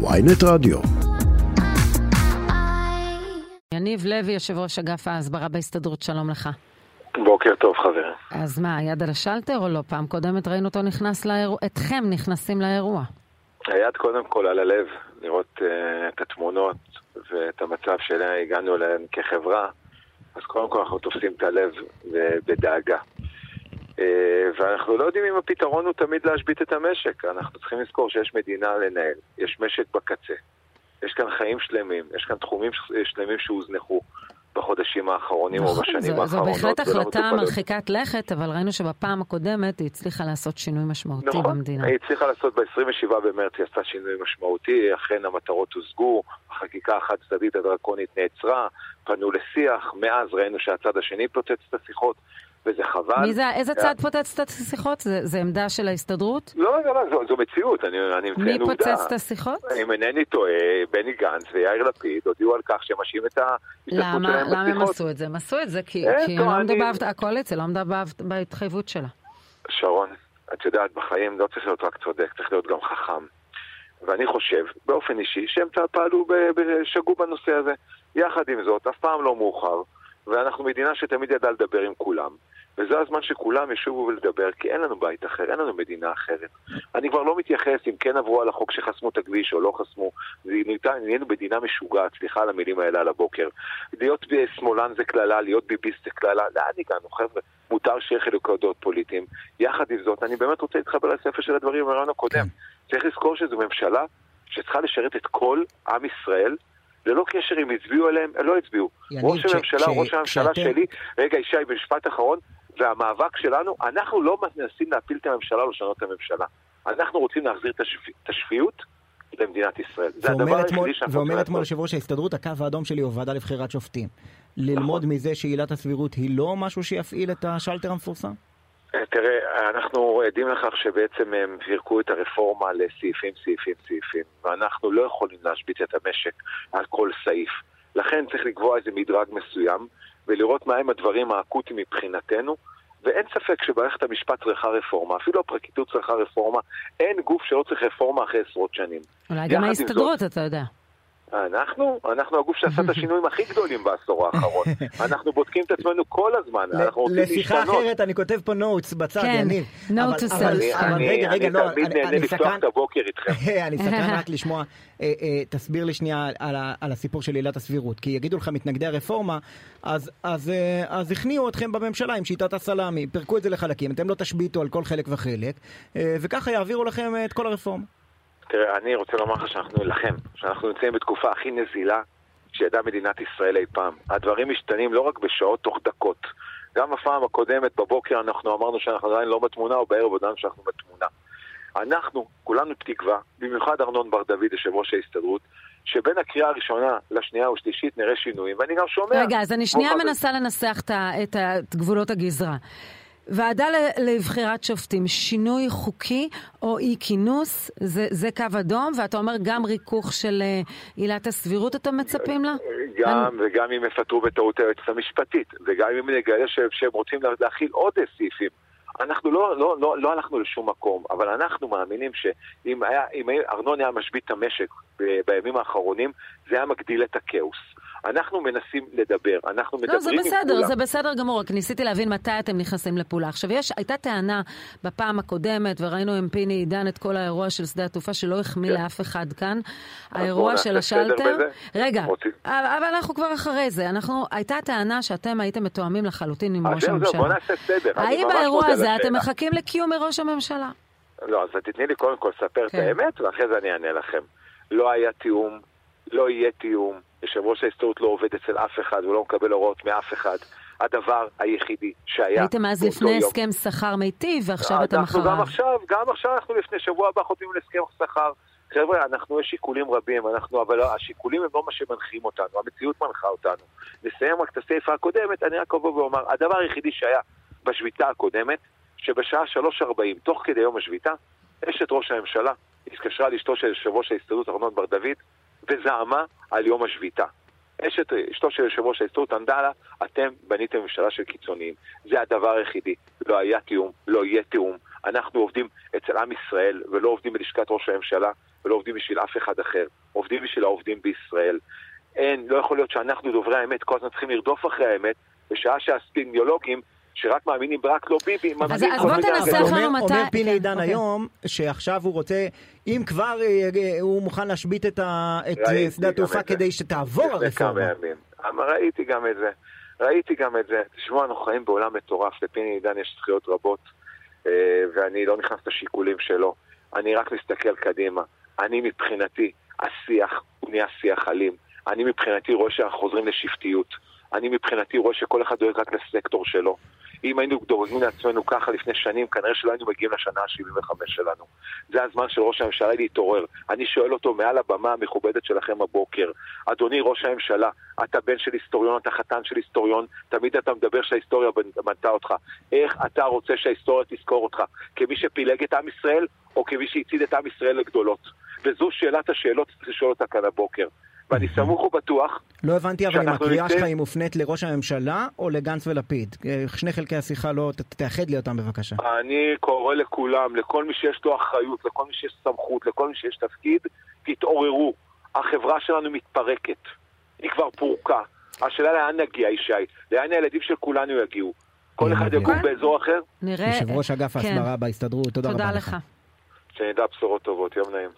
ויינט רדיו. יניב לוי, יושב ראש אגף ההסברה בהסתדרות, שלום לך. בוקר טוב, חברים. אז מה, היד על השלטר או לא? פעם קודמת ראינו אותו נכנס לאירוע, אתכם נכנסים לאירוע. היד קודם כל על הלב, לראות uh, את התמונות ואת המצב שאליה הגענו אליהן כחברה, אז קודם כל אנחנו תופסים את הלב בדאגה. Uh, ואנחנו לא יודעים אם הפתרון הוא תמיד להשבית את המשק. אנחנו צריכים לזכור שיש מדינה לנהל, יש משק בקצה, יש כאן חיים שלמים, יש כאן תחומים שלמים שהוזנחו. בחודשים האחרונים נכון, או בשנים זו, האחרונות. זו בהחלט החלטה מרחיקת לכת, אבל ראינו שבפעם הקודמת היא הצליחה לעשות שינוי משמעותי נכון, במדינה. היא הצליחה לעשות ב-27 במרץ, היא עשתה שינוי משמעותי, אכן המטרות הושגו, החקיקה החד צדדית הדרקונית נעצרה, פנו לשיח, מאז ראינו שהצד השני פוצץ את השיחות. וזה חבל. מי זה, איזה צד פוצץ את השיחות? זה, זה עמדה של ההסתדרות? לא, לא, לא, זו, זו מציאות, אני, אני מציין עובדה. מי פוצץ את השיחות? אם אינני טועה, בני גנץ ויאיר לפיד הודיעו על כך שהם משאים את ההשתתפות שלהם בשיחות. למה הם עשו את זה? הם עשו את זה כי, כי לא עמדה אני... הקואליציה לא עמדה בהתחייבות שלה. שרון, את יודעת, בחיים לא צריך להיות רק צודק, צריך להיות גם חכם. ואני חושב, באופן אישי, שהם פעלו, שגו בנושא הזה. יחד עם זאת, אף פעם לא מאוחר. ואנחנו מדינה שתמיד ידעה לדבר עם כולם. וזה הזמן שכולם ישובו לדבר, כי אין לנו בית אחר, אין לנו מדינה אחרת. אני כבר לא מתייחס אם כן עברו על החוק שחסמו את הכביש או לא חסמו. נהיינו מדינה משוגעת, סליחה על המילים האלה על הבוקר. להיות שמאלן זה קללה, להיות ביביסט זה קללה. לאן הגענו, חבר'ה? מותר שיהיה חילוקי דעות פוליטיים. יחד עם זאת, אני באמת רוצה להתחבר לספר של הדברים ברעיון הקודם. כן. צריך לזכור שזו ממשלה שצריכה לשרת את כל עם ישראל, ללא קשר אם הצביעו עליהם, הם לא הצביעו. ראש הממשלה, ראש הממשלה שלי, רגע ישי, במשפט אחרון, והמאבק שלנו, אנחנו לא מנסים להפיל את הממשלה או לשנות את הממשלה. אנחנו רוצים להחזיר את השפיות למדינת ישראל. זה הדבר היחידי שאנחנו ואומר אתמול יושב ראש ההסתדרות, הקו האדום שלי הוא ועדה לבחירת שופטים. ללמוד נכון. מזה שעילת הסבירות היא לא משהו שיפעיל את השלטר המפורסם? אה, תראה, אנחנו עדים לכך שבעצם הם פירקו את הרפורמה לסעיפים, סעיפים, סעיפים, ואנחנו לא יכולים להשבית את המשק על כל סעיף. לכן צריך לקבוע איזה מדרג מסוים, ולראות מהם הדברים האקוטיים מבחינתנו, ואין ספק שמערכת המשפט צריכה רפורמה, אפילו הפרקליטות צריכה רפורמה, אין גוף שלא צריך רפורמה אחרי עשרות שנים. אולי גם ההסתדרות, אתה יודע. אנחנו, אנחנו הגוף שעשה את השינויים הכי גדולים בעשור האחרון. אנחנו בודקים את עצמנו כל הזמן, אנחנו רוצים להשתנות. לשיחה אחרת אני כותב פה נוטס בצד, יניב. כן, note to self. אבל רגע, רגע, לא, אני תמיד נהנה לפתוח את הבוקר איתכם. אני סקרן רק לשמוע, אה, אה, תסביר לי שנייה על הסיפור של עילת הסבירות. כי יגידו לך מתנגדי הרפורמה, אז אה, הכניעו אתכם בממשלה עם שיטת הסלאמי, פירקו את זה לחלקים, אתם לא תשביתו על כל חלק וחלק, וככה יעבירו לכם את כל הרפורמה. תראה, אני רוצה לומר לך שאנחנו נלחם, שאנחנו נמצאים בתקופה הכי נזילה שידעה מדינת ישראל אי פעם. הדברים משתנים לא רק בשעות, תוך דקות. גם הפעם הקודמת בבוקר אנחנו אמרנו שאנחנו עדיין לא בתמונה, או בערב עדיין שאנחנו בתמונה. אנחנו, כולנו תקווה, במיוחד ארנון בר דוד, יושב ראש ההסתדרות, שבין הקריאה הראשונה לשנייה ושלישית נראה שינויים, ואני גם שומע... רגע, אז אני שנייה מנסה לנסח את גבולות הגזרה. ועדה לבחירת שופטים, שינוי חוקי או אי כינוס, זה, זה קו אדום, ואתה אומר גם ריכוך של אה, עילת הסבירות אתם מצפים לה? גם, אני... וגם אם יפטרו בטעות היועצת המשפטית, וגם אם נגלה שהם רוצים להכיל עוד סעיפים. אנחנו לא, לא, לא, לא הלכנו לשום מקום, אבל אנחנו מאמינים שאם היה, ארנון היה משבית את המשק בימים האחרונים, זה היה מגדיל את הכאוס. אנחנו מנסים לדבר, אנחנו מדברים לא, זה בסדר, עם זה בסדר גמור, רק ניסיתי להבין מתי אתם נכנסים לפעולה. עכשיו, יש, הייתה טענה בפעם הקודמת, וראינו עם פיני עידן את כל האירוע של שדה התעופה שלא החמיא כן. לאף אחד כאן. האירוע של השלטר... רגע, רוצים. אבל אנחנו כבר אחרי זה. אנחנו, הייתה טענה שאתם הייתם מתואמים לחלוטין עם ראש הממשלה. בוא נעשה סדר. האם באירוע הזה אתם מחכים לקיום מראש הממשלה? לא, אז תתני לי קודם כל לספר כן. את האמת, ואחרי זה אני אענה לכם. לא היה תיאום, לא יהיה תיאום. יושב ראש ההסתדרות לא עובד אצל אף אחד, הוא לא מקבל הוראות מאף אחד. הדבר היחידי שהיה... הייתם אז לפני יום. הסכם שכר מיטיב, ועכשיו אתם אחריו. גם עכשיו, גם עכשיו אנחנו לפני שבוע הבא חותמים על הסכם שכר. חבר'ה, אנחנו, יש שיקולים רבים, אנחנו, אבל השיקולים הם לא מה שמנחים אותנו, המציאות מנחה אותנו. נסיים רק את הסעיפה הקודמת, אני רק אבוא ואומר, הדבר היחידי שהיה בשביתה הקודמת, שבשעה 3.40, תוך כדי יום השביתה, אשת ראש הממשלה התקשרה לאשתו של יושב ראש ההסתדרות ארנון בר דוד, וזעמה על יום השביתה. אשת, אשתו של יושב ראש ההסתדרות עמדה לה, אתם בניתם ממשלה של קיצוניים. זה הדבר היחידי. לא היה תיאום, לא יהיה תיאום. אנחנו עובדים אצל עם ישראל, ולא עובדים בלשכת ראש הממשלה, ולא עובדים בשביל אף אחד אחר. עובדים בשביל העובדים בישראל. אין, לא יכול להיות שאנחנו דוברי האמת כל הזמן צריכים לרדוף אחרי האמת, בשעה שהספיניולוגים שרק מאמינים רק לא ביבי, אז, אז בוא תנסח לנו מתי... אומר פיני עידן כן, היום. שעכשיו הוא רוצה, אם כבר אה, אה, הוא מוכן להשבית את, את שדה התעופה כדי שתעבור הרפורמה. ראיתי גם את זה. ראיתי גם את זה. תשמעו, אנחנו חיים בעולם מטורף, לפיני עידן יש זכויות רבות, אה, ואני לא נכנס לשיקולים שלו. אני רק מסתכל קדימה. אני מבחינתי, השיח הוא נהיה שיח אלים. אני מבחינתי רואה שאנחנו חוזרים לשבטיות. אני מבחינתי רואה שכל אחד דואג רק לסקטור שלו. אם היינו דורגים לעצמנו ככה לפני שנים, כנראה שלא היינו מגיעים לשנה ה-75 שלנו. זה הזמן של ראש הממשלה להתעורר. אני שואל אותו מעל הבמה המכובדת שלכם הבוקר, אדוני ראש הממשלה, אתה בן של היסטוריון, אתה חתן של היסטוריון, תמיד אתה מדבר שההיסטוריה בנתה אותך. איך אתה רוצה שההיסטוריה תזכור אותך? כמי שפילג את עם ישראל, או כמי שהצעיד את עם ישראל לגדולות? וזו שאלת השאלות שצריך לשאול אותה כאן הבוקר. ואני סמוך ובטוח לא הבנתי אבל אם הקריאה שלך היא מופנית לראש הממשלה או לגנץ ולפיד. אה, שני חלקי השיחה לא, תאחד לי אותם בבקשה. אני קורא לכולם, לכל מי שיש לו אחריות, לכל מי שיש סמכות, לכל מי שיש תפקיד, תתעוררו. החברה שלנו מתפרקת. היא כבר פורקה. השאלה לאן נגיע, ישי? לאן הילדים של כולנו יגיעו? כל אחד יגור באזור אחר? נראה... יושב ראש אגף כן. ההסברה בהסתדרות, תודה רבה לך. תודה לך. שנדע בשורות טובות, יום נעים.